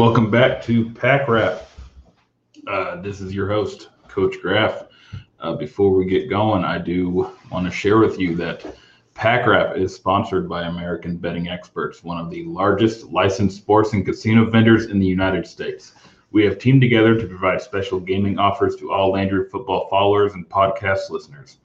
welcome back to Pack Wrap. Uh, this is your host, Coach Graff. Uh, before we get going, I do want to share with you that Pack Wrap is sponsored by American Betting Experts, one of the largest licensed sports and casino vendors in the United States. We have teamed together to provide special gaming offers to all Landry football followers and podcast listeners.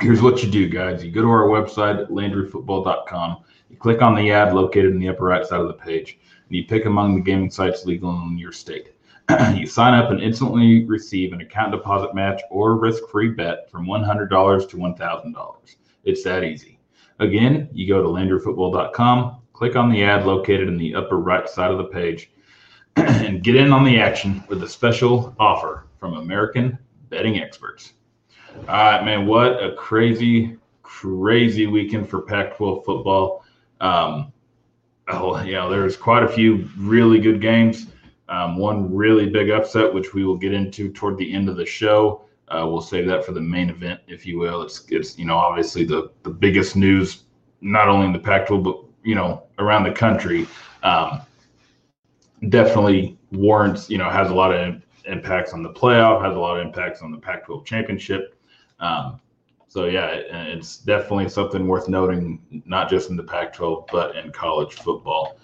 Here's what you do, guys. You go to our website landryfootball.com. You click on the ad located in the upper right side of the page, and you pick among the gaming sites legal in your state. you sign up and instantly receive an account deposit match or risk-free bet from $100 to $1,000. It's that easy. Again, you go to landryfootball.com, click on the ad located in the upper right side of the page, and get in on the action with a special offer from American Betting Experts. All right, man, what a crazy, crazy weekend for Pac 12 football. Um, oh, you know, there's quite a few really good games. Um, one really big upset, which we will get into toward the end of the show. Uh, we'll save that for the main event, if you will. It's, it's you know, obviously the, the biggest news, not only in the Pac 12, but, you know, around the country. Um, definitely warrants, you know, has a lot of impacts on the playoff, has a lot of impacts on the Pac 12 championship. Um, so, yeah, it's definitely something worth noting, not just in the Pac 12, but in college football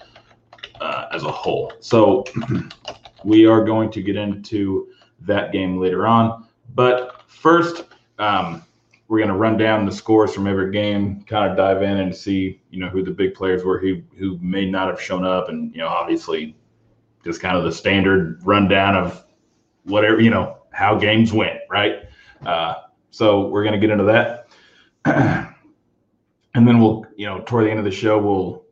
uh, as a whole. So, we are going to get into that game later on. But first, um, we're going to run down the scores from every game, kind of dive in and see, you know, who the big players were, who who may not have shown up, and you know, obviously just kind of the standard rundown of whatever you know how games went, right? Uh, so we're going to get into that, and then we'll you know toward the end of the show we'll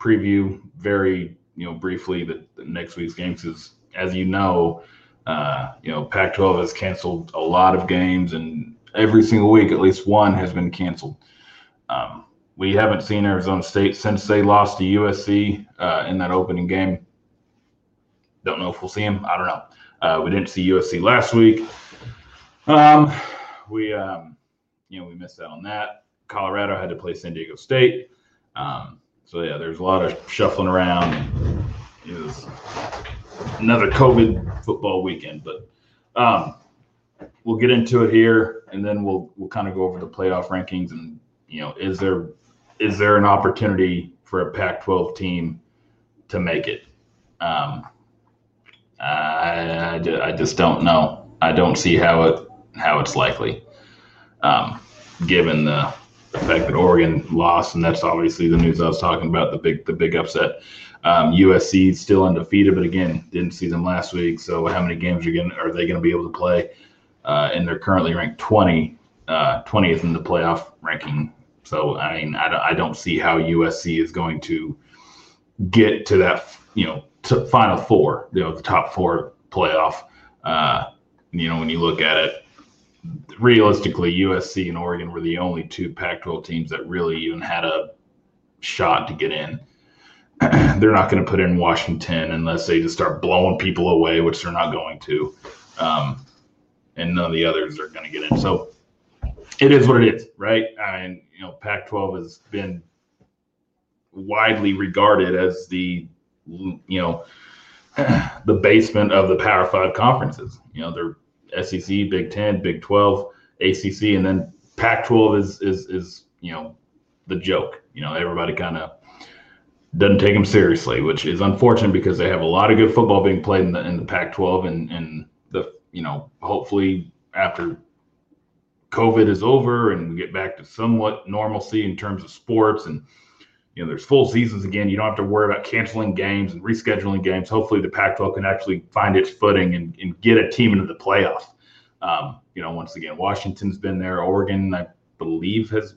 preview very you know briefly the, the next week's games because as you know. Uh, you know, Pac-12 has canceled a lot of games, and every single week, at least one has been canceled. Um, we haven't seen Arizona State since they lost to USC uh, in that opening game. Don't know if we'll see him. I don't know. Uh, we didn't see USC last week. Um, we, um, you know, we missed out on that. Colorado had to play San Diego State. Um, so yeah, there's a lot of shuffling around. It was another COVID football weekend, but um, we'll get into it here, and then we'll we'll kind of go over the playoff rankings and you know, is there is there an opportunity for a Pac-12 team to make it? Um, I, I, just don't know. I don't see how it how it's likely, um, given the, fact that Oregon lost, and that's obviously the news I was talking about the big the big upset. Um, USC still undefeated, but again, didn't see them last week. So how many games are going are they going to be able to play? Uh, and they're currently ranked 20, uh, 20th in the playoff ranking. So I mean, I don't, I don't see how USC is going to get to that, you know, to final four, you know, the top four playoff. Uh, you know, when you look at it, realistically, USC and Oregon were the only two Pac-12 teams that really even had a shot to get in. they're not going to put in Washington unless they just start blowing people away, which they're not going to. Um, and none of the others are going to get in. So it is what it is, right? And you know, Pac-12 has been widely regarded as the you know the basement of the Power Five conferences. You know, they're SEC, Big Ten, Big Twelve, ACC, and then Pac-12 is is is you know the joke. You know, everybody kind of doesn't take them seriously, which is unfortunate because they have a lot of good football being played in the in the Pac-12, and and the you know hopefully after COVID is over and we get back to somewhat normalcy in terms of sports and you know there's full seasons again. You don't have to worry about canceling games and rescheduling games. Hopefully the Pac-12 can actually find its footing and, and get a team into the playoff. Um, you know, once again, Washington's been there. Oregon, I believe, has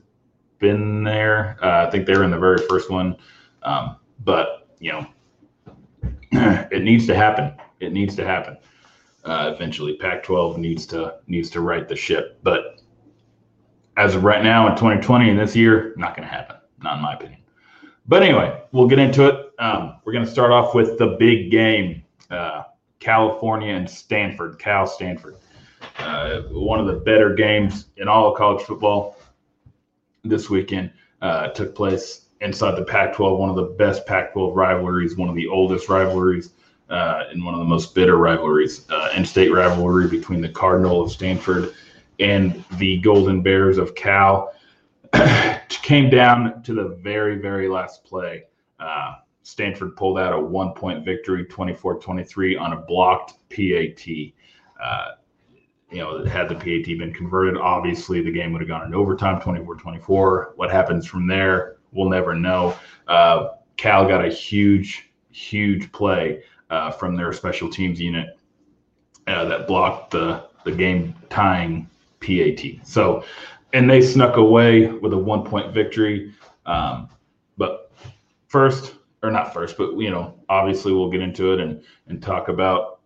been there. Uh, I think they were in the very first one. Um, but you know, it needs to happen. It needs to happen uh, eventually. Pac-12 needs to needs to right the ship. But as of right now in 2020 and this year, not going to happen. Not in my opinion. But anyway, we'll get into it. Um, we're going to start off with the big game, uh, California and Stanford. Cal Stanford, uh, one of the better games in all of college football this weekend. Uh, took place inside the Pac-12, one of the best Pac-12 rivalries, one of the oldest rivalries uh, in one of the most bitter rivalries, uh, in-state rivalry between the Cardinal of Stanford and the Golden Bears of Cal. Came down to the very, very last play. Uh, Stanford pulled out a one-point victory, 24-23 on a blocked PAT. Uh, you know, had the PAT been converted, obviously the game would have gone in overtime, 24-24. What happens from there, we'll never know. Uh, Cal got a huge, huge play uh, from their special teams unit uh, that blocked the the game tying PAT. So, and they snuck away with a one point victory. Um, but first, or not first, but you know, obviously we'll get into it and and talk about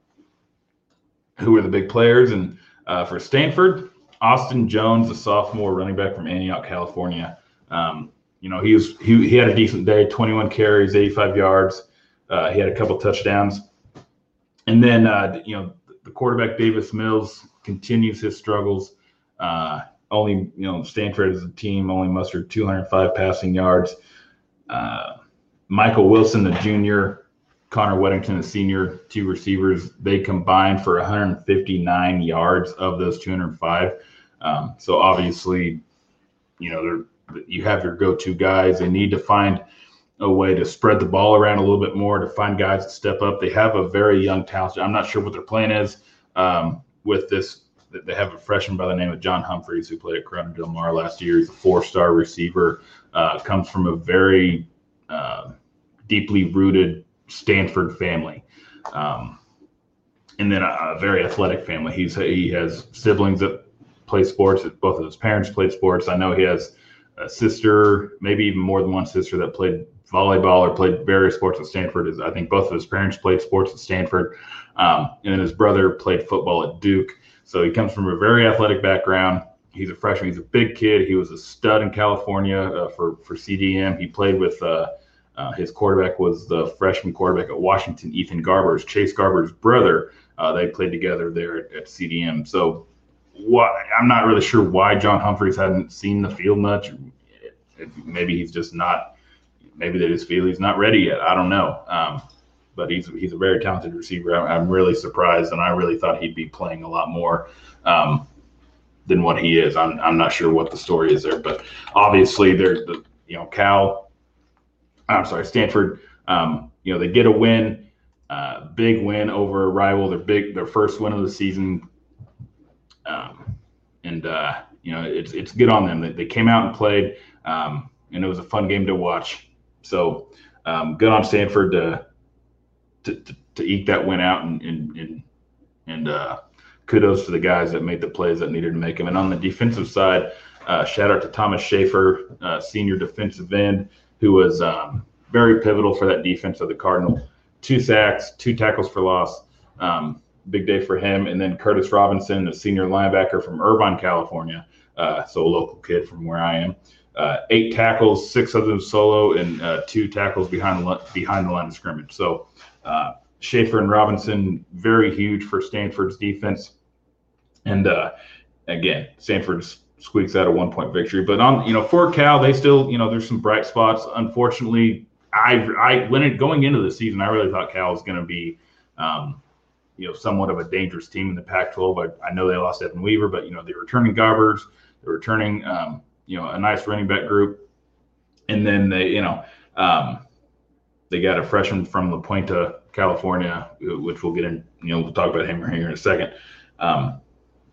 who are the big players. And uh, for Stanford, Austin Jones, a sophomore running back from Antioch, California. Um, you know, he was he, he had a decent day, 21 carries, 85 yards. Uh, he had a couple touchdowns, and then uh, you know the quarterback Davis Mills continues his struggles. Uh, only you know Stanford as a team only mustered 205 passing yards. Uh, Michael Wilson, the junior, Connor Wedington, the senior, two receivers, they combined for 159 yards of those 205. Um, so obviously, you know, you have your go-to guys. They need to find a way to spread the ball around a little bit more to find guys to step up. They have a very young talent. I'm not sure what their plan is um, with this. They have a freshman by the name of John Humphreys who played at Corona Del Mar last year. He's a four-star receiver. Uh, comes from a very uh, deeply rooted Stanford family, um, and then a, a, very athletic family. He's he has siblings that play sports. Both of his parents played sports. I know he has a sister, maybe even more than one sister that played volleyball or played various sports at Stanford. Is I think both of his parents played sports at Stanford, um, and then his brother played football at Duke. So he comes from a very athletic background. He's a freshman. He's a big kid. He was a stud in California uh, for for CDM. He played with uh, uh, his quarterback was the freshman quarterback at Washington, Ethan Garbers, Chase Garbers' brother. Uh, they played together there at, at CDM. So I'm not really sure why John Humphreys hadn't seen the field much. Maybe he's just not maybe they just feel he's not ready yet. I don't know. Um, but he's he's a very talented receiver. I'm really surprised, and I really thought he'd be playing a lot more um, than what he is. I'm I'm not sure what the story is there, but obviously they're the you know Cal. I'm sorry, Stanford. Um, you know they get a win, uh, big win over a rival. Their big their first win of the season, um, and uh, you know it's it's good on them. They, they came out and played, um, and it was a fun game to watch. So um, good on Stanford to, to, to, eke that win out and, and, and, and uh, kudos to the guys that made the plays that needed to make them. And on the defensive side, uh, shout out to Thomas Schaefer, uh, senior defensive end, who was um, very pivotal for that defense of the Cardinal. Two sacks, two tackles for loss. Um, big day for him. And then Curtis Robinson, a senior linebacker from Irvine, California, uh, so a local kid from where I am uh, eight tackles, six of them solo, and uh, two tackles behind the behind the line of scrimmage. So uh, Schaefer and Robinson very huge for Stanford's defense, and uh, again Stanford squeaks out a one point victory. But on you know for Cal, they still you know there's some bright spots. Unfortunately, I I when it going into the season, I really thought Cal was going to be. Um, you know, somewhat of a dangerous team in the Pac-12. I, I know they lost Evan Weaver, but you know they're returning Garbers, they're returning um, you know, a nice running back group. And then they, you know, um, they got a freshman from La Puente, California, which we'll get in, you know, we'll talk about him here in a second. Um,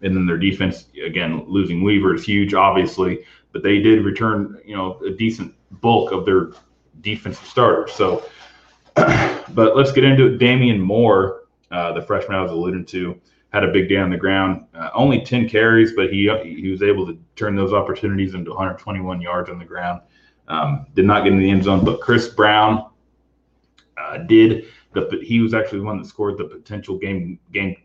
and then their defense, again, losing Weaver is huge, obviously, but they did return, you know, a decent bulk of their defensive starters. So, but let's get into it. Damien Moore, uh, the freshman I was alluding to, had a big day on the ground. Uh, only 10 carries, but he he was able to turn those opportunities into 121 yards on the ground. Um, did not get in the end zone, but Chris Brown uh, did. The, he was actually the one that scored the potential game game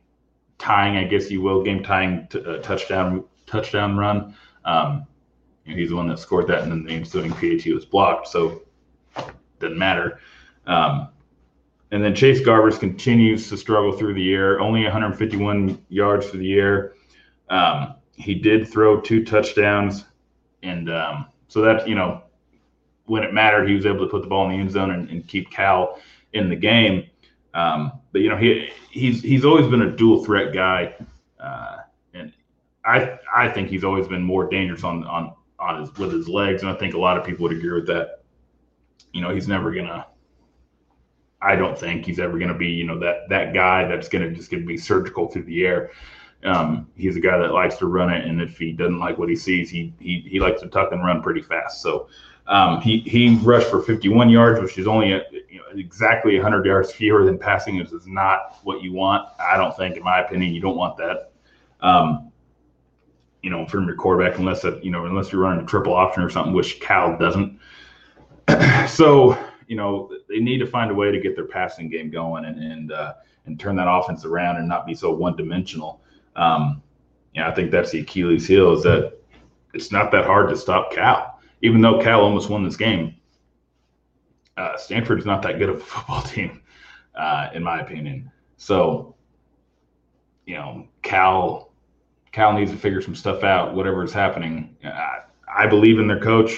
tying, I guess you will, game tying t- uh, touchdown touchdown run. Um, he's the one that scored that, and then the ensuing PAT was blocked, so doesn't matter. Um, and then Chase Garbers continues to struggle through the air, only 151 yards for the air. Um, he did throw two touchdowns, and um, so that you know when it mattered, he was able to put the ball in the end zone and, and keep Cal in the game. Um, but you know, he he's he's always been a dual threat guy, uh, and I I think he's always been more dangerous on on on his with his legs, and I think a lot of people would agree with that. You know, he's never gonna. I don't think he's ever gonna be you know that that guy that's gonna just gonna be surgical through the air. Um, he's a guy that likes to run it, and if he doesn't like what he sees, he he, he likes to tuck and run pretty fast. So um, he he rushed for 51 yards, which is only a, you know, exactly 100 yards fewer than passing. This is not what you want. I don't think, in my opinion, you don't want that. Um, you know, from your quarterback, unless that you know, unless you're running a triple option or something, which Cal doesn't. so you know, they need to find a way to get their passing game going and and uh, and turn that offense around and not be so one dimensional. Um, yeah, I think that's the Achilles heel is that it's not that hard to stop Cal. Even though Cal almost won this game, uh, Stanford is not that good of a football team, uh, in my opinion. So, you know, Cal Cal needs to figure some stuff out. Whatever is happening, I, I believe in their coach.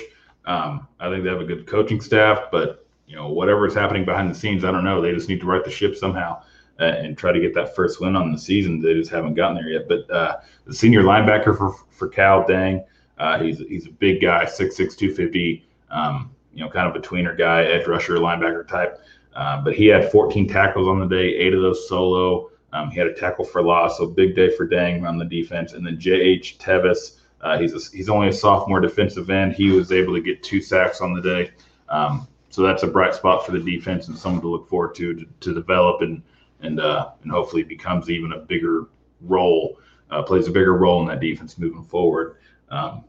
Um, I think they have a good coaching staff, but you know, whatever is happening behind the scenes, I don't know. They just need to right the ship somehow uh, and try to get that first win on the season. They just haven't gotten there yet. But uh, the senior linebacker for for Cal Deng, uh, he's he's a big guy, 6'6", 250, um, you know, kind of a tweener guy, edge rusher, linebacker type. Uh, but he had 14 tackles on the day, eight of those solo. Um, he had a tackle for loss, so big day for Deng on the defense. And then J.H. Tevis, uh, he's a, he's only a sophomore defensive end. He was able to get two sacks on the day. Um, so that's a bright spot for the defense and someone to look forward to to, to develop and and uh, and hopefully becomes even a bigger role, uh, plays a bigger role in that defense moving forward. Um,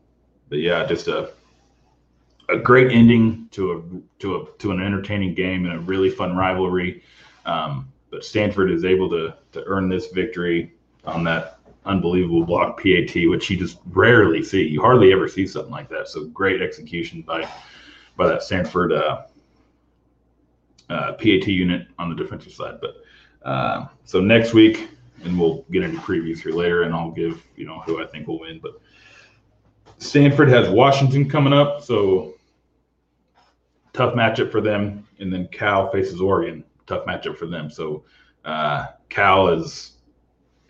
but yeah, just a a great ending to a to a to an entertaining game and a really fun rivalry. Um, but Stanford is able to to earn this victory on that unbelievable block PAT, which you just rarely see. You hardly ever see something like that. So great execution by by that Stanford uh, uh, PAT unit on the defensive side. But uh, so next week, and we'll get into previews here later, and I'll give you know who I think will win. But Stanford has Washington coming up, so tough matchup for them. And then Cal faces Oregon, tough matchup for them. So uh, Cal is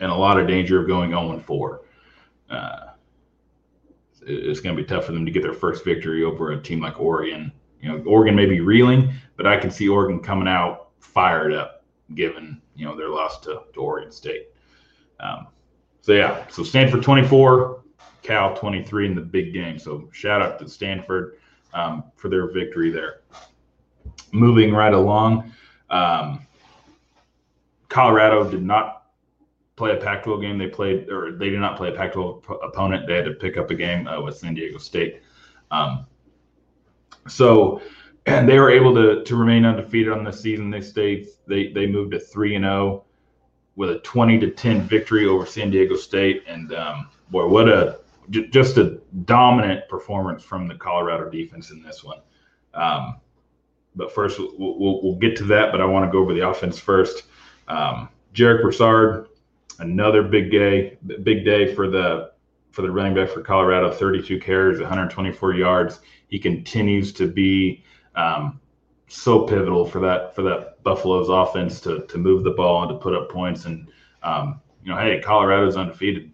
in a lot of danger of going 0 4. Uh, it's going to be tough for them to get their first victory over a team like Oregon. You know, Oregon may be reeling, but I can see Oregon coming out fired up, given you know their loss to, to Oregon State. Um, so yeah, so Stanford 24, Cal 23 in the big game. So shout out to Stanford um, for their victory there. Moving right along, um, Colorado did not play a Pac-12 game. They played, or they did not play a Pac-12 opponent. They had to pick up a game uh, with San Diego State. Um, so, and they were able to to remain undefeated on the season. They stayed. They they moved to three and zero oh with a 20 to 10 victory over San Diego State. And um, boy, what a just a dominant performance from the Colorado defense in this one. Um, but first, we'll, we'll, we'll, get to that. But I want to go over the offense first. Um, Jarek Broussard, another big day, big day for the for the running back for Colorado. 32 carries, 124 yards. He continues to be um, so pivotal for that for that Buffalo's offense to to move the ball and to put up points. And um, you know, hey, Colorado's undefeated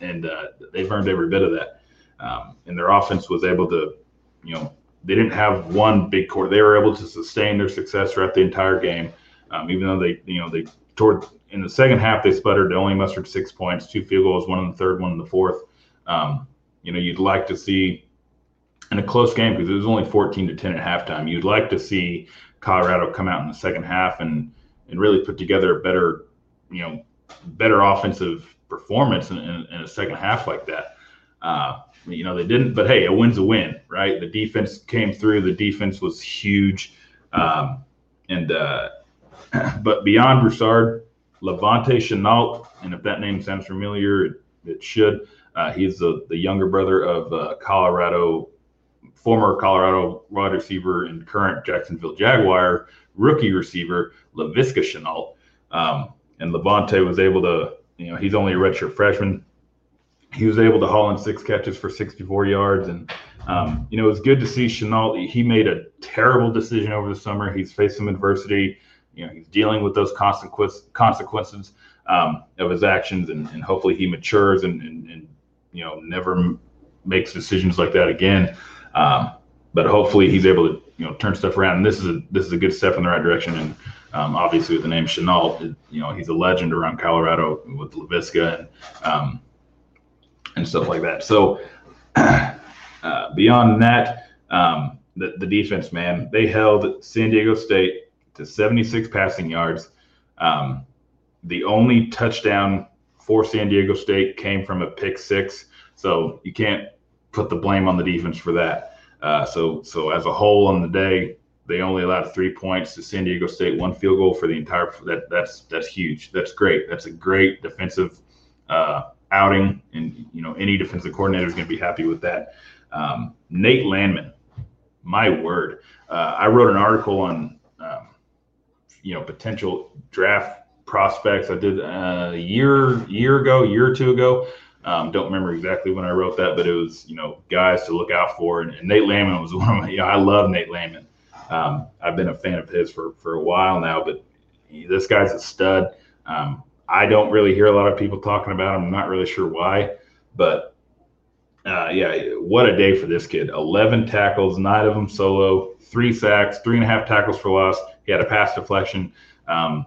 and uh, they've earned every bit of that. Um, and their offense was able to, you know, they didn't have one big quarter. They were able to sustain their success throughout the entire game, um, even though they, you know, they toward in the second half they sputtered. They only mustered six points, two field goals, one in the third, one in the fourth. Um, you know, you'd like to see in a close game because it was only 14 to 10 at halftime. You'd like to see Colorado come out in the second half and and really put together a better, you know, better offensive performance in, in, in a second half like that. Uh, you know, they didn't, but hey, a win's a win, right? The defense came through. The defense was huge. Um, and, uh, but beyond Broussard, Levante Shenault, and if that name sounds familiar, it, it should. Uh, he's the, the younger brother of uh, Colorado, former Colorado wide receiver and current Jacksonville Jaguar rookie receiver, Laviska Shenault. Um, and Levante was able to you know, he's only a redshirt freshman. He was able to haul in six catches for 64 yards. And, um, you know, it's good to see Shenault. He made a terrible decision over the summer. He's faced some adversity, you know he's dealing with those consequences consequences um, of his actions, and, and hopefully he matures and, and, and you know never makes decisions like that again. Um, but hopefully he's able to you know turn stuff around. And this is a this is a good step in the right direction. And um, obviously with the name Shenault, you know he's a legend around Colorado with Laviska and um, and stuff like that. So uh, beyond that, um, the the defense, man, they held San Diego State to 76 passing yards. Um, the only touchdown for San Diego State came from a pick six, so you can't put the blame on the defense for that. Uh, so so as a whole on the day, they only allowed three points to San Diego State, one field goal for the entire. That that's that's huge. That's great. That's a great defensive uh, outing, and you know any defensive coordinator is going to be happy with that. Um, Nate Landman, my word, uh, I wrote an article on um, you know potential draft prospects. I did uh, a year year ago, year or two ago. Um, don't remember exactly when I wrote that, but it was you know guys to look out for. And, and Nate Landman was one of my. You know, I love Nate Landman. Um, I've been a fan of his for for a while now, but this guy's a stud. Um, I don't really hear a lot of people talking about him. I'm not really sure why, but uh, yeah, what a day for this kid. 11 tackles, nine of them solo, three sacks, three and a half tackles for loss. He had a pass deflection. Um,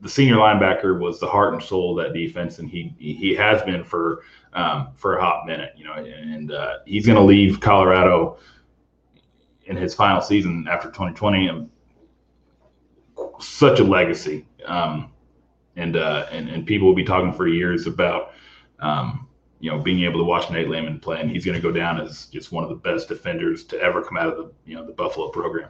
the senior linebacker was the heart and soul of that defense, and he he has been for um, for a hot minute, you know. And uh, he's going to leave Colorado in his final season after 2020, and such a legacy. Um, and uh, and and people will be talking for years about um, you know being able to watch Nate Landman play, and he's going to go down as just one of the best defenders to ever come out of the you know the Buffalo program.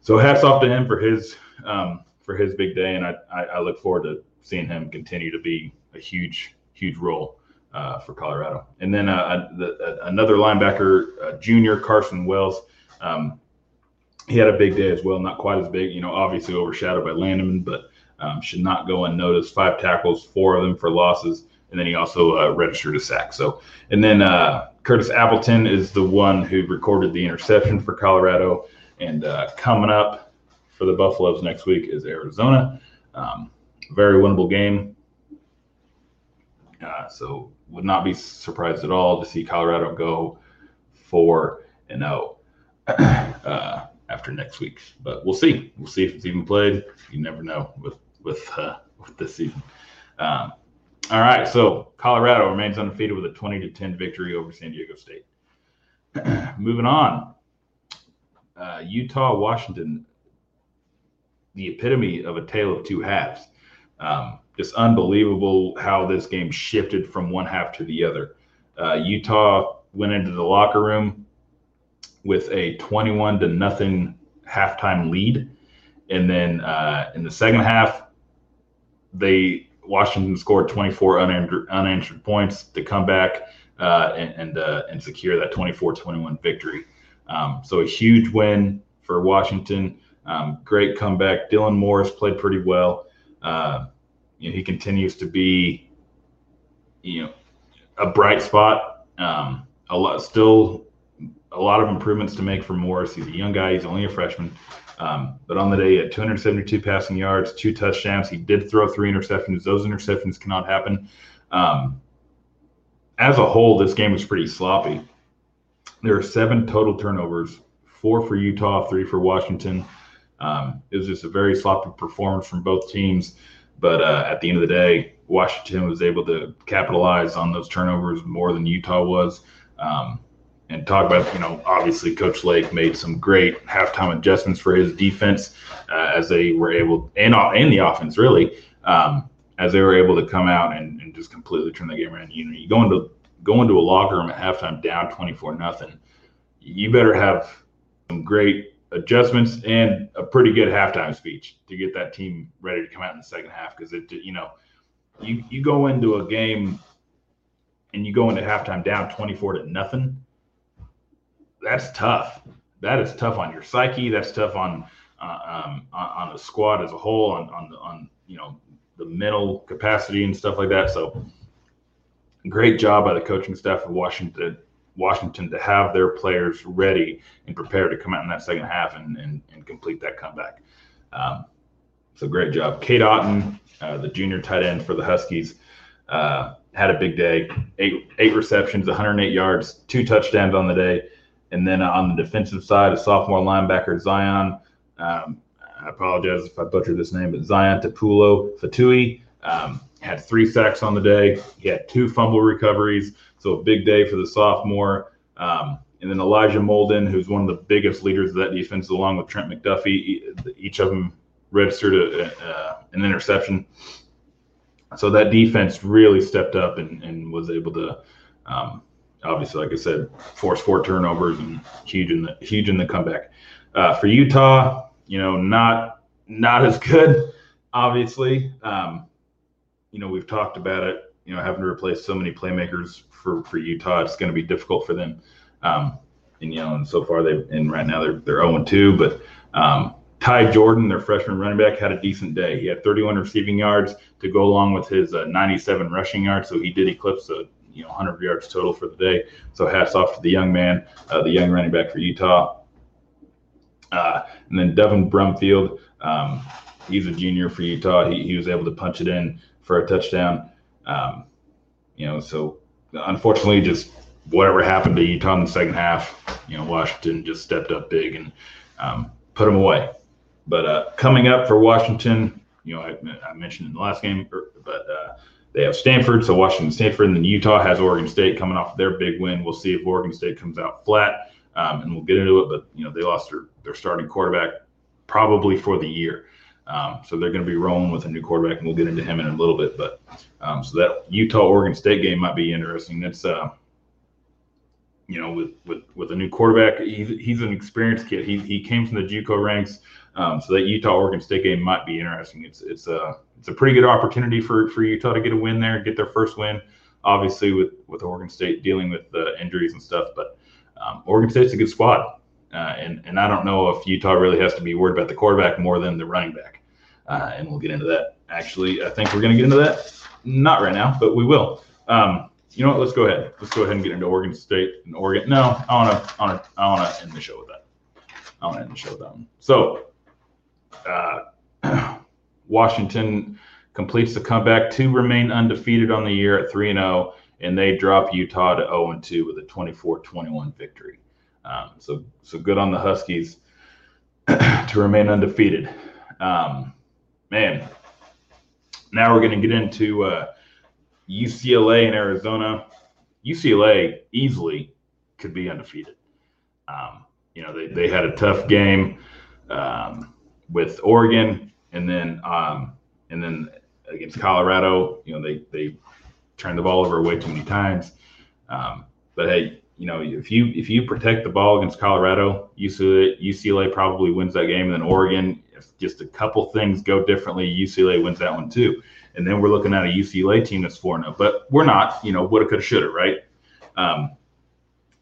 So hats off to him for his um, for his big day, and I, I, I look forward to seeing him continue to be a huge huge role uh, for Colorado. And then uh, the, uh, another linebacker, uh, junior Carson Wells. Um, he had a big day as well, not quite as big, you know, obviously overshadowed by Landman, but um, should not go unnoticed. Five tackles, four of them for losses, and then he also uh, registered a sack. So, and then uh, Curtis Appleton is the one who recorded the interception for Colorado. And uh, coming up for the Buffaloes next week is Arizona. Um, very winnable game. Uh, so, would not be surprised at all to see Colorado go four and zero. Uh, after next week. But we'll see. We'll see if it's even played. You never know with with uh, with this season. Um, all right, so Colorado remains undefeated with a 20 to 10 victory over San Diego State. Moving on, uh, Utah Washington, the epitome of a tale of two halves. Um, just unbelievable how this game shifted from one half to the other. Uh, Utah went into the locker room with a 21 to nothing halftime lead, and then uh, in the second half, they Washington scored 24 unanswered, unanswered points to come back uh, and and, uh, and, secure that 24-21 victory. Um, so a huge win for Washington. Um, great comeback. Dylan Morris played pretty well. Uh, you know, he continues to be, you know, a bright spot. Um, a lot still a lot of improvements to make for Morris. He's a young guy. He's only a freshman. Um, but on the day, he had 272 passing yards, two touchdowns. He did throw three interceptions. Those interceptions cannot happen. Um, as a whole, this game was pretty sloppy. There are seven total turnovers, four for Utah, three for Washington. Um, it was just a very sloppy performance from both teams. But uh, at the end of the day, Washington was able to capitalize on those turnovers more than Utah was. Um, and talk about, you know, obviously Coach Lake made some great halftime adjustments for his defense uh, as they were able, and, and the offense really, um, as they were able to come out and, and just completely turn the game around. You know, you go into go into a locker room at halftime down 24 nothing. You better have some great adjustments and a pretty good halftime speech to get that team ready to come out in the second half because it, you know, you you go into a game and you go into halftime down 24 to nothing that's tough. That is tough on your psyche. That's tough on uh, um, on, the squad as a whole, on on on you know the mental capacity and stuff like that. So, great job by the coaching staff of Washington Washington to have their players ready and prepared to come out in that second half and and, and complete that comeback. Um, so great job. Cade Otton, uh, the junior tight end for the Huskies, uh, had a big day. Eight eight receptions, 108 yards, two touchdowns on the day. And then on the defensive side, a sophomore linebacker, Zion. Um, I apologize if I butchered this name, but Zion Tupuola-Fetui um, had three sacks on the day. He had two fumble recoveries. So a big day for the sophomore. Um, and then Elijah Molden, who's one of the biggest leaders of that defense, along with Trent McDuffie. Each of them registered a, an interception. So that defense really stepped up and, and was able to, um, obviously, like I said, force four turnovers and huge in the huge in the comeback. Uh, for Utah, you know, not not as good, obviously. Um, you know, we've talked about it. You know, having to replace so many playmakers for for Utah, it's going to be difficult for them. Um, and you know, and so far they and right now they're they're 0 2, but um, Ty Jordan, their freshman running back, had a decent day. He had 31 receiving yards to go along with his uh, 97 rushing yards, so he did eclipse the you know 100 yards total for the day. So hats off to the young man, uh, the young running back for Utah. Uh, and then Devin Brumfield, um, he's a junior for Utah. He, he was able to punch it in for a touchdown. Um, you know, so unfortunately, just whatever happened to Utah in the second half, you know, Washington just stepped up big and um, put them away. But uh, coming up for Washington, you know, I, I mentioned in the last game, but uh, they have Stanford, so Washington, Stanford, and then Utah has Oregon State coming off their big win. We'll see if Oregon State comes out flat, um, and we'll get into it. But you know, they lost their their starting quarterback probably for the year. Um, so they're going to be rolling with a new quarterback, and we'll get into him in a little bit. But um, so that Utah Oregon State game might be interesting. That's uh, you know, with with with a new quarterback, he's he's an experienced kid. He he came from the JUCO ranks, um, so that Utah Oregon State game might be interesting. It's it's a it's a pretty good opportunity for for Utah to get a win there, get their first win. Obviously, with with Oregon State dealing with injuries and stuff, but um, Oregon State's a good squad, uh, and and I don't know if Utah really has to be worried about the quarterback more than the running back, uh, and we'll get into that. Actually, I think we're going to get into that. Not right now, but we will. Um, you know what? Let's go ahead. Let's go ahead and get into Oregon State and Oregon. No, I want to. I want to. I end the show with that. I want to end the show with that one. So, uh, Washington completes the comeback to remain undefeated on the year at three and zero, oh, and they drop Utah to zero and two with a 24-21 victory. Um, so, so good on the Huskies to remain undefeated. Um, man, now we're going to get into. Uh, UCLA and Arizona. UCLA easily could be undefeated. Um, you know, they, they had a tough game um, with Oregon, and then um, and then against Colorado. You know, they they turned the ball over way too many times. Um, but hey, you know, if you if you protect the ball against Colorado, UCLA, UCLA probably wins that game. And then Oregon, if just a couple things go differently, UCLA wins that one too and then we're looking at a UCLA team that's 4 0. But we're not, you know, woulda, coulda, shoulda, right? Um,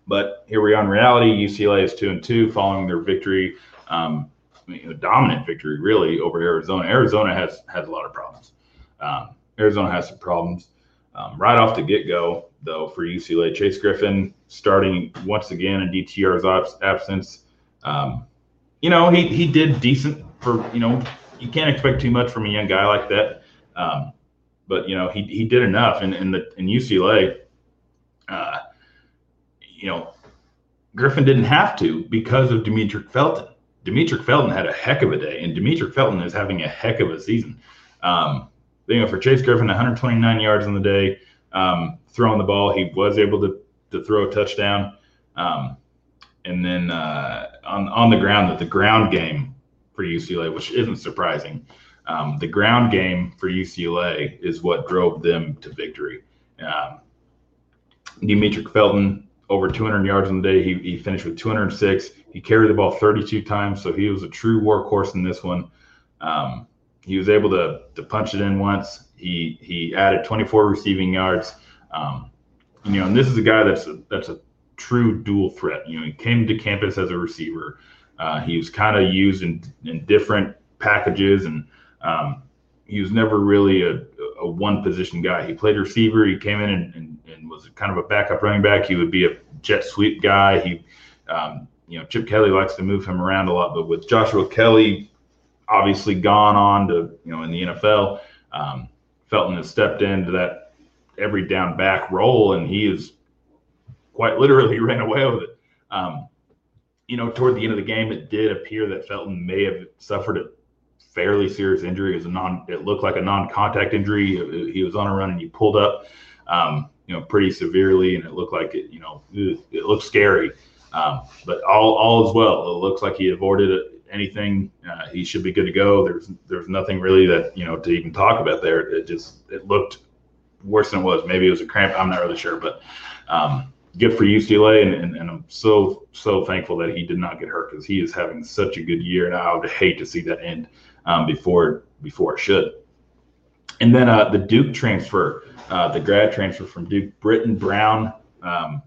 but here we are in reality. UCLA is 2 and 2 following their victory, um, a dominant victory, really, over Arizona. Arizona has, has a lot of problems. Um, Arizona has some problems. Um, right off the get go, though, for UCLA, Chase Griffin starting once again in DTR's absence. Um, you know, he, he did decent for, you know, you can't expect too much from a young guy like that. Um, but you know, he he did enough, and in, in the in UCLA, uh, you know, Griffin didn't have to because of Demetric Felton. Demetric Felton had a heck of a day, and Demetric Felton is having a heck of a season. Um, you know, for Chase Griffin, 129 yards on the day, um, throwing the ball, he was able to to throw a touchdown. Um, and then uh, on on the ground, that the ground game for UCLA, which isn't surprising, um, the ground game for UCLA is what drove them to victory. Um, Demetric Felton, over 200 yards in the day. He, he finished with 206. He carried the ball 32 times, so he was a true workhorse in this one. Um, he was able to, to punch it in once. He he added 24 receiving yards. Um, you know, and this is a guy that's a, that's a true dual threat. You know, he came to campus as a receiver. Uh, he was kind of used in, in different packages and um, he was never really a, a one position guy. He played receiver. He came in and, and, and, was kind of a backup running back. He would be a jet sweep guy. He, um, you know, Chip Kelly likes to move him around a lot, but with Joshua Kelley obviously gone on to you know in the NFL. Um, Felton has stepped into that every down back role, and he is quite literally ran away with it. Um, you know, toward the end of the game, it did appear that Felton may have suffered a fairly serious injury. It was a non. It looked like a non-contact injury. He was on a run and he pulled up, um, you know, pretty severely, and it looked like it. You know, it looked scary. Um, but all all is well. It looks like he avoided anything. Uh, he should be good to go. There's there's nothing really that you know to even talk about there. It just it looked worse than it was. Maybe it was a cramp. I'm not really sure, but um, good for UCLA, and, and, and, I'm so so thankful that he did not get hurt because he is having such a good year, and I would hate to see that end um, before before it should. And then uh, the Duke transfer, uh, the grad transfer from Duke, Brittain Brown. Um,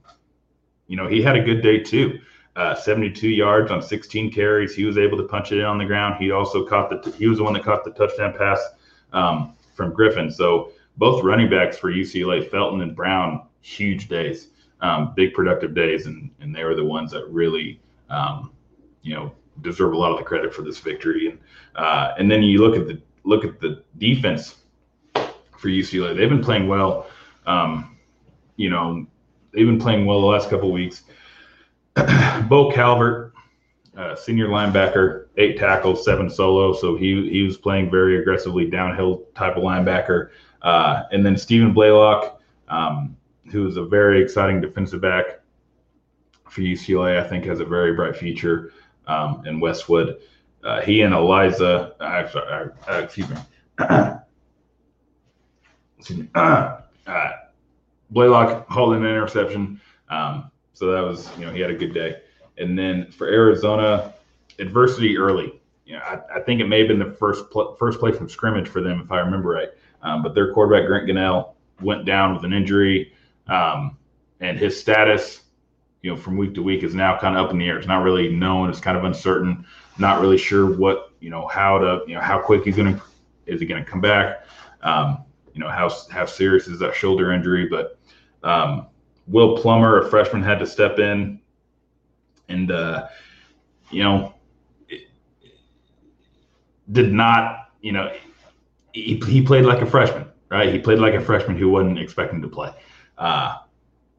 you know, he had a good day too. Uh, 72 yards on 16 carries. He was able to punch it in on the ground. He also caught the. He was the one that caught the touchdown pass um, from Griffin. So both running backs for UCLA, Felton and Brown, huge days um, big productive days, and and they were the ones that really, um, you know, deserve a lot of the credit for this victory. And uh, and then you look at the look at the defense for UCLA. They've been playing well. Um, you know, they've been playing well the last couple weeks. Bo Calvert, uh, senior linebacker, eight tackles, seven solo. So he he was playing very aggressively downhill type of linebacker. Uh, and then Stephan Blaylock, um, who is a very exciting defensive back for UCLA. I think has a very bright future um, in Westwood. Uh, he and Eliza, uh, sorry, uh, excuse me, excuse me, Blaylock holding an interception. Um, so that was, you know, he had a good day. And then for Arizona, adversity early. You know, I, I think it may have been the first pl- first play from scrimmage for them, if I remember right. Um, but their quarterback Grant Gunnell went down with an injury. Um, and his status, you know, from week to week is now kind of up in the air. It's not really known. It's kind of uncertain. Not really sure what, you know, how to, you know, how quick he's going to, is he going to come back? Um, you know, how, how serious is that shoulder injury? But um, Will Plummer, a freshman, had to step in and, uh, you know, did not, you know, he, he played like a freshman, right? He played like a freshman who wasn't expecting to play. Uh,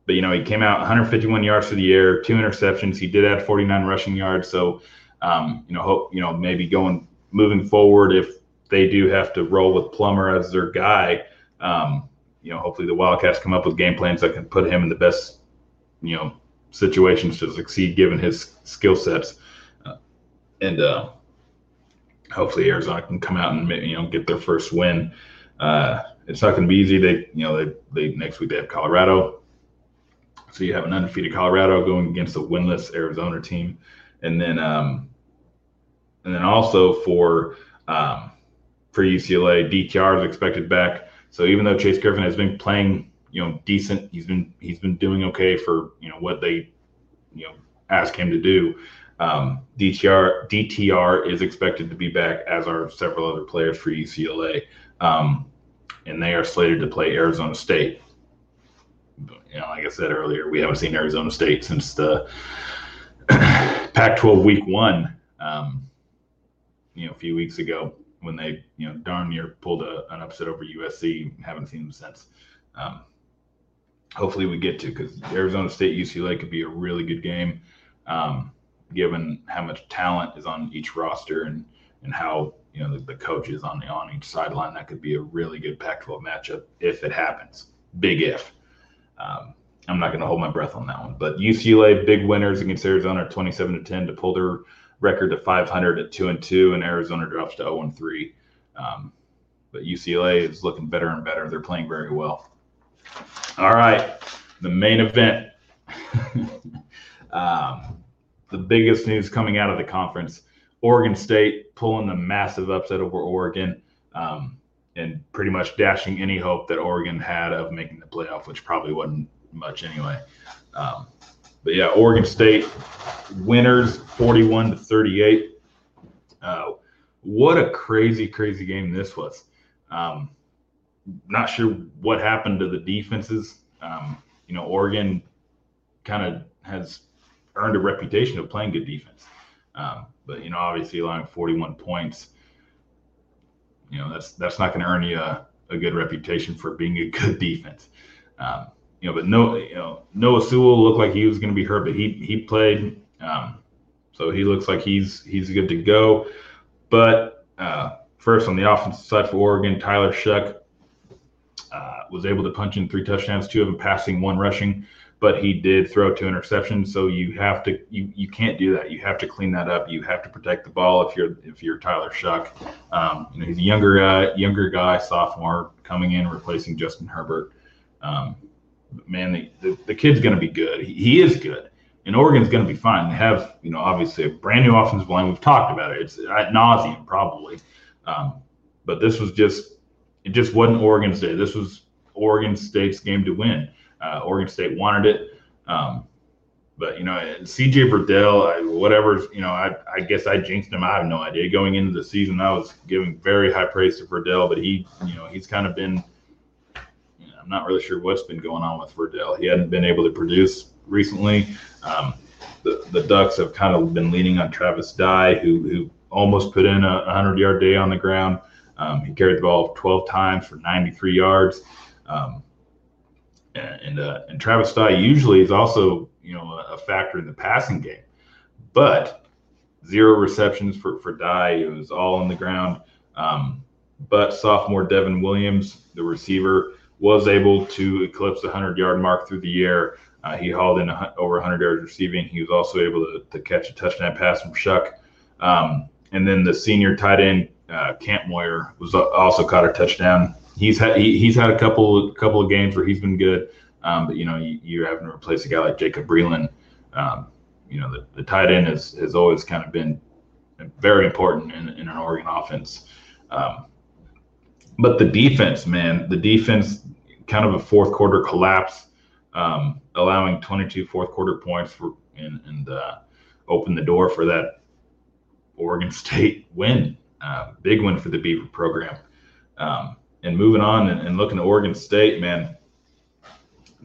but you know, he came out 151 yards for the air, two interceptions. He did add 49 rushing yards. So, um, you know, hope you know maybe going moving forward if they do have to roll with Plummer as their guy. Um, you know, hopefully the Wildcats come up with game plans that can put him in the best, you know, situations to succeed given his skill sets. Uh, and uh, hopefully Arizona can come out and you know get their first win. Uh, it's not going to be easy. They, you know, they, they next week they have Colorado, so you have an undefeated Colorado going against a winless Arizona team, and then, um, and then also for um, for UCLA, DTR is expected back. So even though Chase Griffin has been playing, you know, decent, he's been he's been doing okay for you know what they, you know, ask him to do. Um, DTR DTR is expected to be back, as are several other players for UCLA. Um, and they are slated to play Arizona State. You know, like I said earlier, we haven't seen Arizona State since the Pac-12 Week One. Um, you know, a few weeks ago when they, you know, darn near pulled a, an upset over USC. Haven't seen them since. Um, hopefully, we get to because Arizona State UCLA could be a really good game, um, given how much talent is on each roster and and how you know the, the coaches on the on each sideline. That could be a really good Pac-12 matchup if it happens. Big if. Um, I'm not going to hold my breath on that one. But UCLA big winners against Arizona, 27 to 10 to pull their record to 500 at two and two, and Arizona drops to 0 and three. Um, but UCLA is looking better and better. They're playing very well. All right, the main event. um, the biggest news coming out of the conference Oregon State pulling the massive upset over Oregon um, and pretty much dashing any hope that Oregon had of making the playoff, which probably wasn't much anyway. Um, but yeah, Oregon State winners 41 to 38. Uh, what a crazy, crazy game this was. Um, not sure what happened to the defenses. Um, you know, Oregon kind of has earned a reputation of playing good defense. Um, but you know, obviously allowing 41 points you know that's that's not going to earn you a, a, good reputation for being a good defense. Um, you know, but no, you know, Noah Sewell looked like he was going to be hurt, but he he played, um, so he looks like he's he's good to go. But uh, first on the offensive side for Oregon, Tyler Shough uh, was able to punch in three touchdowns, two of them passing, one rushing but he did throw two interceptions. So you have to you you can't do that. You have to clean that up. You have to protect the ball if you're if you're Tyler Shough. Um, you know he's a younger guy, younger guy, sophomore coming in replacing Justin Herbert. Um, man, the, the, the kid's going to be good. He, he, is good, and Oregon's going to be fine. They have you know obviously a brand new offensive line. We've talked about it. It's at nauseum probably, um, but this was just it just wasn't Oregon's day. This was Oregon State's game to win. Uh, Oregon State wanted it. Um, but you know, CJ Verdell, whatever, you know, I, I guess I jinxed him. I have no idea. Going into the season, I was giving very high praise to Verdell, but he, you know, he's kind of been. Not really sure what's been going on with Verdell. He hadn't been able to produce recently. Um, the the Ducks have kind of been leaning on Travis Dye, who who almost put in a 100 yard day on the ground. Um, he carried the ball 12 times for 93 yards. Um, and uh, and Travis Dye usually is also you know a factor in the passing game, but zero receptions for for Dye. It was all on the ground. Um, but sophomore Devon Williams, the receiver, was able to eclipse the 100 yard mark through the air. Uh, he hauled in a, over 100 yards receiving. He was also able to, to catch a touchdown pass from Shough. Um, and then the senior tight end, uh, Kampmoyer, was also caught a touchdown he's had he, he's had a couple couple of games where he's been good, um, but you know you, you're having to replace a guy like Jacob Breeland. Um, you know the, the tight end has, has always kind of been very important in, in an Oregon offense. Um, but the defense, man, the defense kind of a fourth quarter collapse, um, allowing 22 fourth quarter points for and, and uh, open the door for that Oregon State win. Uh, big win for the Beaver program. Um, and moving on and, and, looking at Oregon State, man,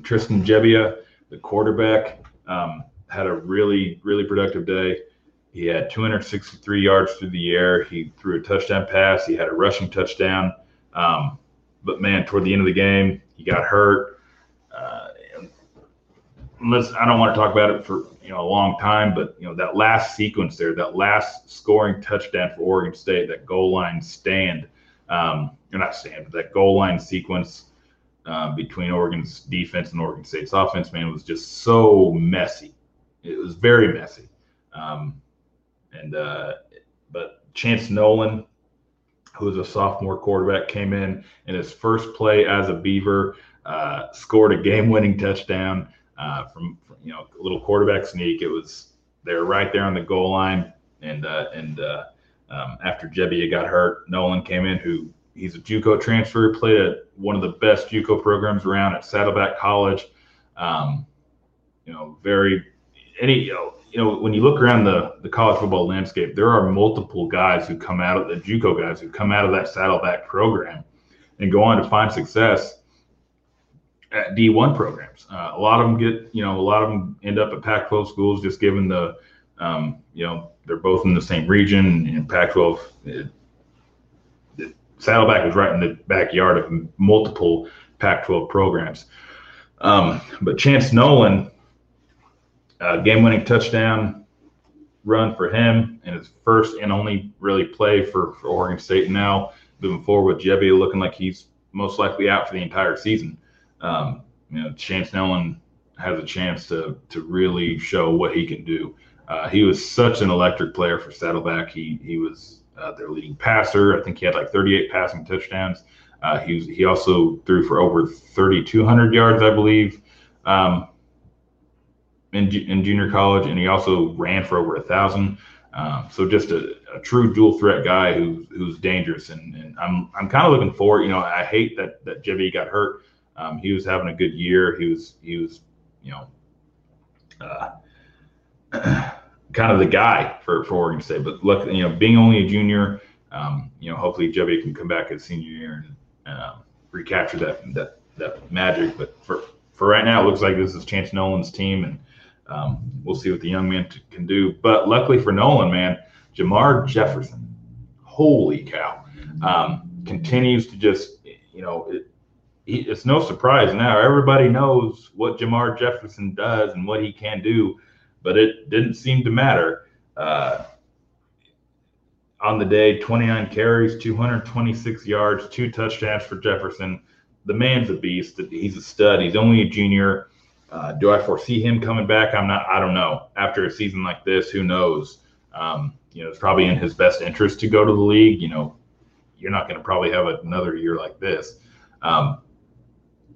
Tristan Gebbia, the quarterback, um, had a really, really productive day. He had 263 yards through the air. He threw a touchdown pass. He had a rushing touchdown. Um, but man, toward the end of the game, he got hurt. Uh, I don't want to talk about it for you know a long time, but you know that last sequence there, that last scoring touchdown for Oregon State, that goal line stand. Um, or not stand, but that goal line sequence uh, between Oregon's defense and Oregon State's offense, man, was just so messy. It was very messy. Um, and uh, but Chance Nolan, who was a sophomore quarterback, came in in his first play as a Beaver, uh, scored a game-winning touchdown uh, from, from, you know a little quarterback sneak. It was they were right there on the goal line, and uh, and uh, um, after Gebbia got hurt, Nolan came in, who he's a JUCO transfer, played at one of the best JUCO programs around at Saddleback College. Um, you know, very any you know, you know when you look around the the college football landscape, there are multiple guys who come out of the JUCO guys who come out of that Saddleback program and go on to find success at D1 programs. Uh, a lot of them get, you know, a lot of them end up at Pac-12 schools just given the, um, you know, they're both in the same region and Pac-12. It, Saddleback was right in the backyard of multiple Pac-12 programs. Um, but Chance Nolan, uh, game-winning touchdown run for him, and his first and only really play for, for Oregon State. Now moving forward with Gebbia looking like he's most likely out for the entire season. Um, you know, Chance Nolan has a chance to to really show what he can do. Uh, he was such an electric player for Saddleback. He he was uh, their leading passer. I think he had like 38 passing touchdowns. Uh, he was, he also threw for over 3,200 yards, I believe, um, in, in junior college, and he also ran for over a thousand. Um, so just a, a, true dual threat guy who, who's dangerous, and, and I'm I'm kind of looking forward. You know, I hate that that Gebbia got hurt. Um, he was having a good year. He was he was you know. Uh, kind of the guy for, for Oregon State. But look, you know, being only a junior, um, you know, hopefully Gebbia can come back as senior year and uh, recapture that that that magic. But for for right now, it looks like this is Chance Nolan's team, and um, we'll see what the young man t- can do. But luckily for Nolan, man, Jermar Jefferson, holy cow! Um, continues to just, you know, it, it's no surprise now. Everybody knows what Jermar Jefferson does and what he can do, but it didn't seem to matter. Uh, on the day, 29 carries, 226 yards, two touchdowns for Jefferson. The man's a beast. He's a stud. He's only a junior. Uh, do I foresee him coming back? I'm not. I don't know. After a season like this, who knows? Um, you know, it's probably in his best interest to go to the league. You know, you're not going to probably have another year like this. Um,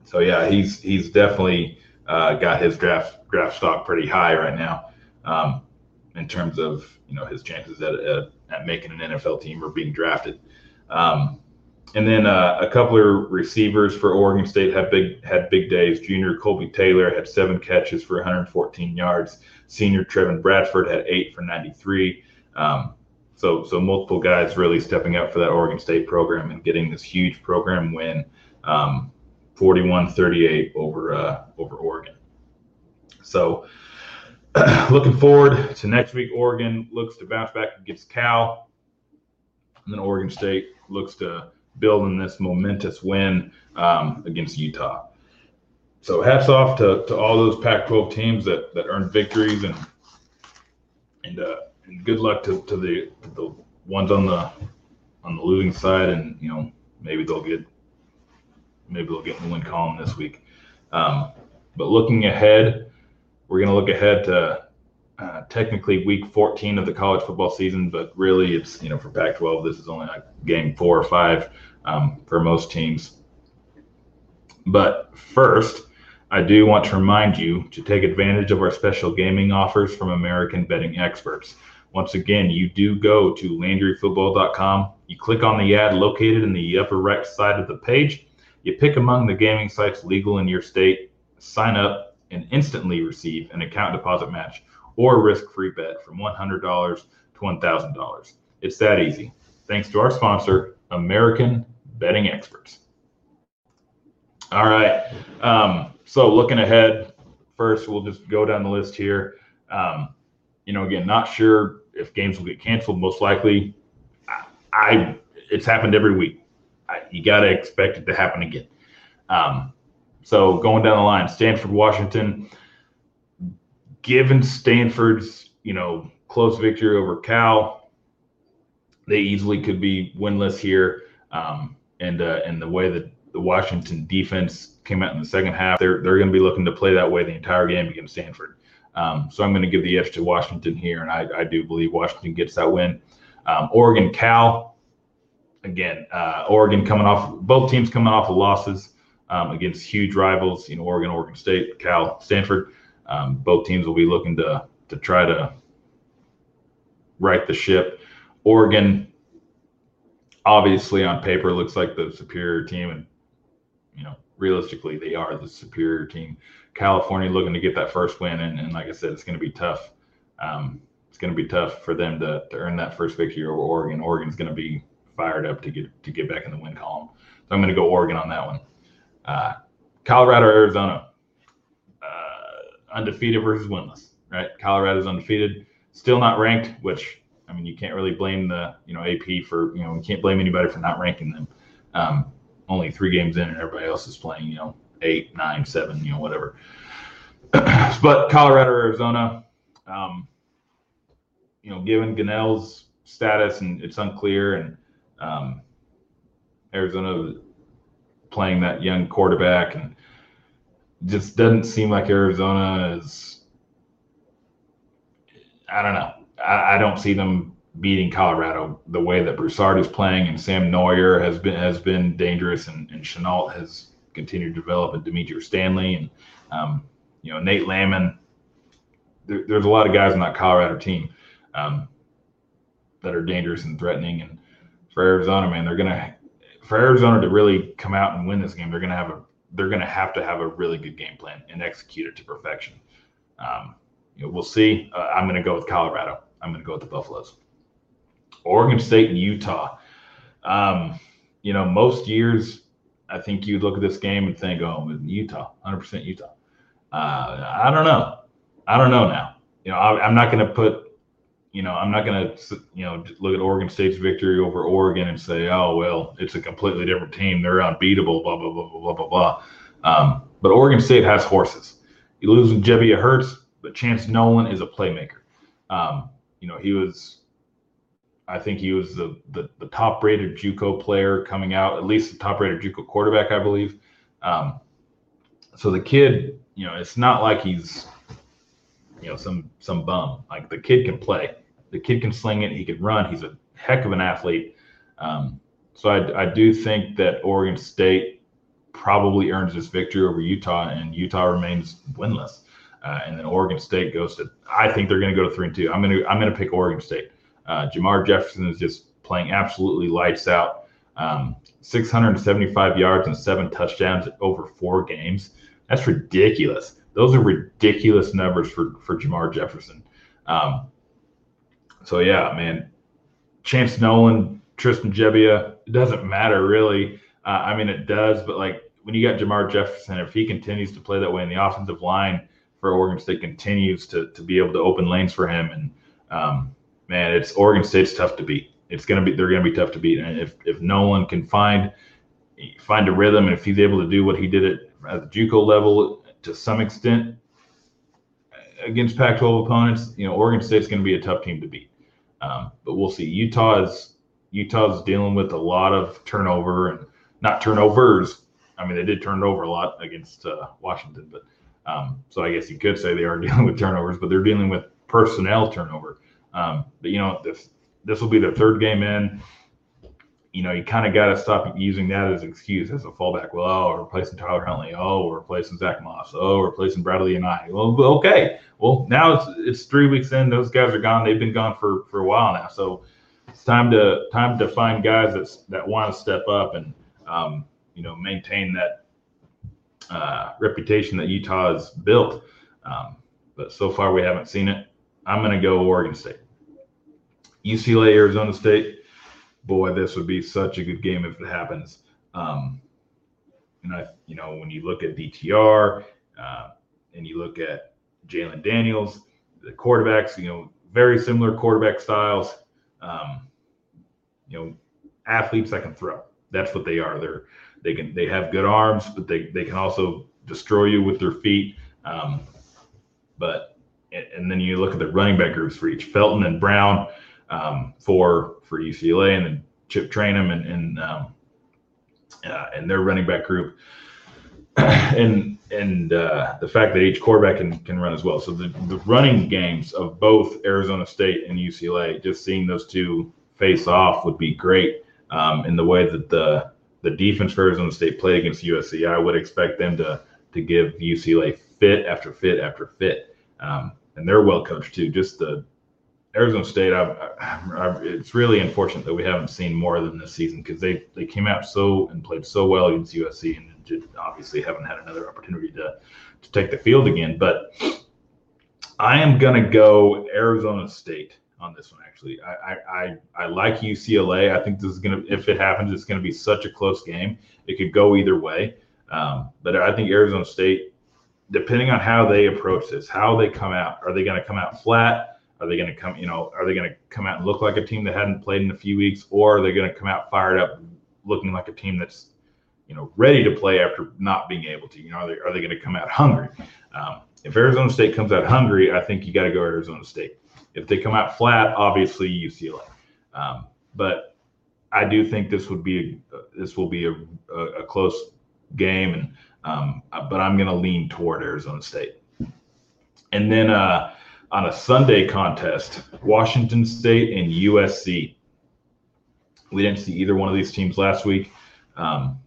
so yeah, he's he's definitely uh, got his draft draft stock pretty high right now um, in terms of you know his chances at, at, at making an NFL team or being drafted. Um, and then uh, a couple of receivers for Oregon State had big had big days. Junior Colby Taylor had seven catches for 114 yards. Senior Trevon Bradford had eight for 93. Um, so so multiple guys really stepping up for that Oregon State program and getting this huge program win. Um, 41-38 over uh, over Oregon. So looking forward to next week. Oregon looks to bounce back against Cal, and then Oregon State looks to build in this momentous win um, against Utah. So hats off to, to all those Pac-12 teams that, that earned victories and and, uh, and good luck to, to the to the ones on the on the losing side and you know maybe they'll get maybe they'll get in the win column this week. Um, but looking ahead, we're going to look ahead to uh, technically week 14 of the college football season, but really it's, you know, for Pac 12, this is only like game four or five um, for most teams. But first, I do want to remind you to take advantage of our special gaming offers from American Betting Experts. Once again, you do go to LandryFootball.com. You click on the ad located in the upper right side of the page you pick among the gaming sites legal in your state, sign up, and instantly receive an account deposit match or risk free bet from $100 to $1,000. It's that easy. Thanks to our sponsor, American Betting Experts. All right. Um, so looking ahead, first we'll just go down the list here. Um, you know, again, not sure if games will get canceled. Most likely, I, I it's happened every week. I, you got to expect it to happen again. Um, so going down the line, Stanford, Washington. Given Stanford's you know close victory over Cal, they easily could be winless here. Um, and uh, and the way that the Washington defense came out in the second half, they're they're going to be looking to play that way the entire game against Stanford. Um, so I'm going to give the edge to Washington here, and I, I do believe Washington gets that win. Um, Oregon, Cal again, uh, Oregon coming off, both teams coming off of losses um, against huge rivals, you know, Oregon, Oregon State, Cal, Stanford. Um, both teams will be looking to to try to right the ship. Oregon, obviously on paper, looks like the superior team, and you know, realistically, they are the superior team. California looking to get that first win, and, and like I said, it's going to be tough. Um, it's going to be tough for them to, to earn that first victory over Oregon. Oregon's going to be fired up to get to get back in the win column. So I'm going to go Oregon on that one. Uh, Colorado, Arizona, undefeated versus winless. Right? Colorado's undefeated, still not ranked. Which I mean, you can't really blame the you know AP for you know you can't blame anybody for not ranking them. Um, only three games in, and everybody else is playing you know eight, nine, seven, you know whatever. but Colorado, Arizona, um, you know, given Gunnell's status and it's unclear and um, Arizona playing that young quarterback and just doesn't seem like Arizona is. I don't know. I, I don't see them beating Colorado the way that Broussard is playing, and Sam Noyer has been has been dangerous, and, and Shenault has continued to develop, and Demetrius Stanley, and um, you know Nate Landman. There, there's a lot of guys on that Colorado team um, that are dangerous and threatening, and for Arizona, man, they're gonna for Arizona to really come out and win this game, they're gonna have a they're gonna have to have a really good game plan and execute it to perfection. Um, you know, we'll see. Uh, I'm gonna go with Colorado. I'm gonna go with the Buffaloes. Oregon State and Utah. Um, you know, most years, I think you'd look at this game and think, "Oh, Utah, 100% Utah." Uh, I don't know. I don't know now. You know, I, I'm not going to put you know, I'm not going to, you know, look at Oregon State's victory over Oregon and say, oh, well, it's a completely different team. They're unbeatable, blah, blah, blah, blah, blah, blah, blah. Um, but Oregon State has horses. You lose with Gebbia Hurts, but Chance Nolan is a playmaker. Um, you know, he was, I think he was the, the, the top rated JUCO player coming out, at least the top rated JUCO quarterback, I believe. Um, so the kid, you know, it's not like he's you know some some bum. Like the kid can play, the kid can sling it, he can run. He's a heck of an athlete. Um, so I, I do think that Oregon State probably earns this victory over Utah, and Utah remains winless. Uh, and then Oregon State goes to. I think they're going to go to three and two. I'm going to I'm going to pick Oregon State. Uh, Jermar Jefferson is just playing absolutely lights out. Um, 675 yards and seven touchdowns over four games. That's ridiculous. Those are ridiculous numbers for for Jermar Jefferson. Um, so yeah, man, Chance Nolan, Tristan Gebbia, it doesn't matter really. Uh, I mean, it does, but like when you got Jermar Jefferson, if he continues to play that way, and the offensive line for Oregon State continues to to be able to open lanes for him, and um, man, it's Oregon State's tough to beat. It's gonna be they're gonna be tough to beat, and if if Nolan can find find a rhythm, and if he's able to do what he did at, at the JUCO level to some extent against Pac-12 opponents. You know, Oregon State's going to be a tough team to beat, um, but we'll see. Utah is Utah's dealing with a lot of turnover and not turnovers. I mean, they did turn it over a lot against uh, Washington, but um, so I guess you could say they are dealing with turnovers, but they're dealing with personnel turnover. Um, but you know, this this will be their third game in you know, you kind of got to stop using that as an excuse as a fallback. Well, oh, we're replacing Tyler Huntley. Oh, we're replacing Zach Moss. Oh, we're replacing Bradlee Anae. Well, okay. Well, now it's it's three weeks in. Those guys are gone. They've been gone for for a while now. So it's time to time to find guys that that want to step up and um, you know maintain that uh, reputation that Utah has built. Um, but so far we haven't seen it. I'm going to go Oregon State. UCLA, Arizona State boy, this would be such a good game if it happens. Um, and I, you know, when you look at DTR uh, and you look at Jalen Daniels, the quarterbacks, you know, very similar quarterback styles. Um, you know, athletes that can throw. That's what they are. They're they can they have good arms, but they they can also destroy you with their feet. Um, but and then you look at the running back groups for each Felton and Brown um, for for UCLA, and then Chip Trayanum and and um, uh, and their running back group, and and uh, the fact that each quarterback can can run as well. So the the running games of both Arizona State and UCLA, just seeing those two face off would be great. Um, in the way that the the defense for Arizona State played against USC, I would expect them to to give UCLA fit after fit after fit. Um, and they're well coached too. Just the Arizona State, I, I, it's really unfortunate that we haven't seen more of them this season because they they came out so and played so well against USC and obviously haven't had another opportunity to to take the field again. But I am gonna go Arizona State on this one. Actually, I I I, like UCLA. I think this is gonna if it happens, it's gonna be such a close game. It could go either way. Um, but I think Arizona State, depending on how they approach this, how they come out, are they going to come out flat? Are they going to come, you know, are they going to come out and look like a team that hadn't played in a few weeks, or are they going to come out fired up, looking like a team that's, you know, ready to play after not being able to? You know, are they, are they going to come out hungry? Um, if Arizona State comes out hungry, I think you got to go Arizona State. If they come out flat, obviously UCLA. Um, but I do think this would be a, this will be a, a, a close game, and um, but I'm going to lean toward Arizona State. And then uh, on a Sunday contest, Washington State and USC. We didn't see either one of these teams last week, um,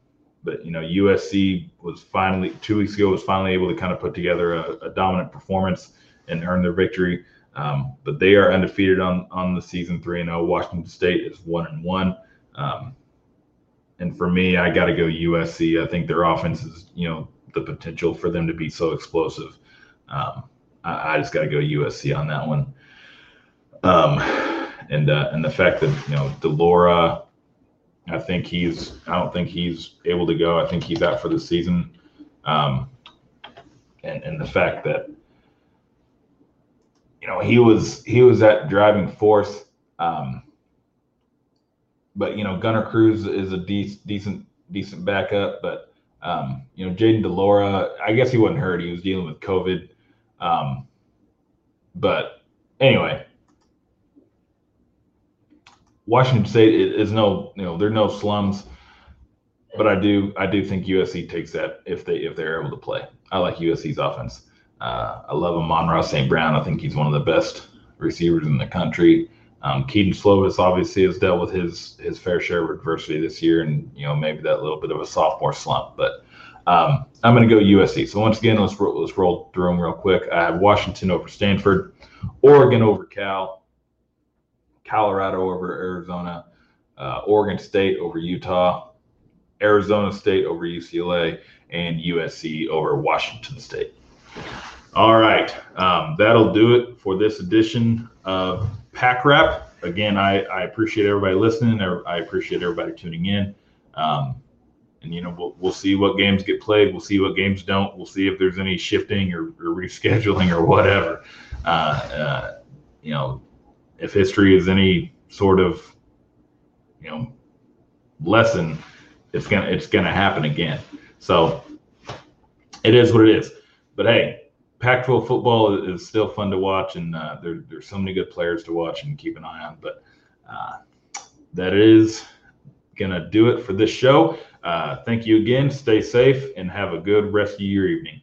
but you know USC was finally two weeks ago was finally able to kind of put together a, a dominant performance and earn their victory. Um, but they are undefeated on on the season three and zero. Washington State is one and one. Um, and for me, I got to go USC. I think their offense is you know the potential for them to be so explosive. Um, I, I just got to go USC on that one. Um, and uh, and the fact that you know de Laura, I think he's I don't think he's able to go. I think he's out for the season. Um, and and the fact that you know, he was he was that driving force. Um, but you know, Gunner Cruz is a de- decent decent backup. But um, you know, Jayden de Laura, I guess he wasn't hurt. He was dealing with COVID. Um, but anyway, Washington State is no, you know, they're no slums, but I do, I do think USC takes that if they if they're able to play. I like USC's offense. Uh, I love Amon-Ra St. Brown. I think he's one of the best receivers in the country. Um, Kedon Slovis obviously has dealt with his his fair share of adversity this year, and you know maybe that little bit of a sophomore slump. But um, I'm going to go USC. So once again, let's let's roll through them real quick. I have Washington over Stanford, Oregon over Cal, Colorado over Arizona, uh, Oregon State over Utah, Arizona State over UCLA, and USC over Washington State. All right, um, that'll do it for this edition of Pack Wrap. Again, I, I appreciate everybody listening. I appreciate everybody tuning in. Um, and you know we'll, we'll see what games get played. We'll see what games don't. We'll see if there's any shifting or, or rescheduling or whatever. Uh, uh, you know, if history is any sort of you know lesson, it's gonna it's gonna happen again. So it is what it is. But hey, Pac-12 football is still fun to watch, and uh, there, there's so many good players to watch and keep an eye on. But uh, that is gonna do it for this show. Uh, thank you again. Stay safe and have a good rest of your evening.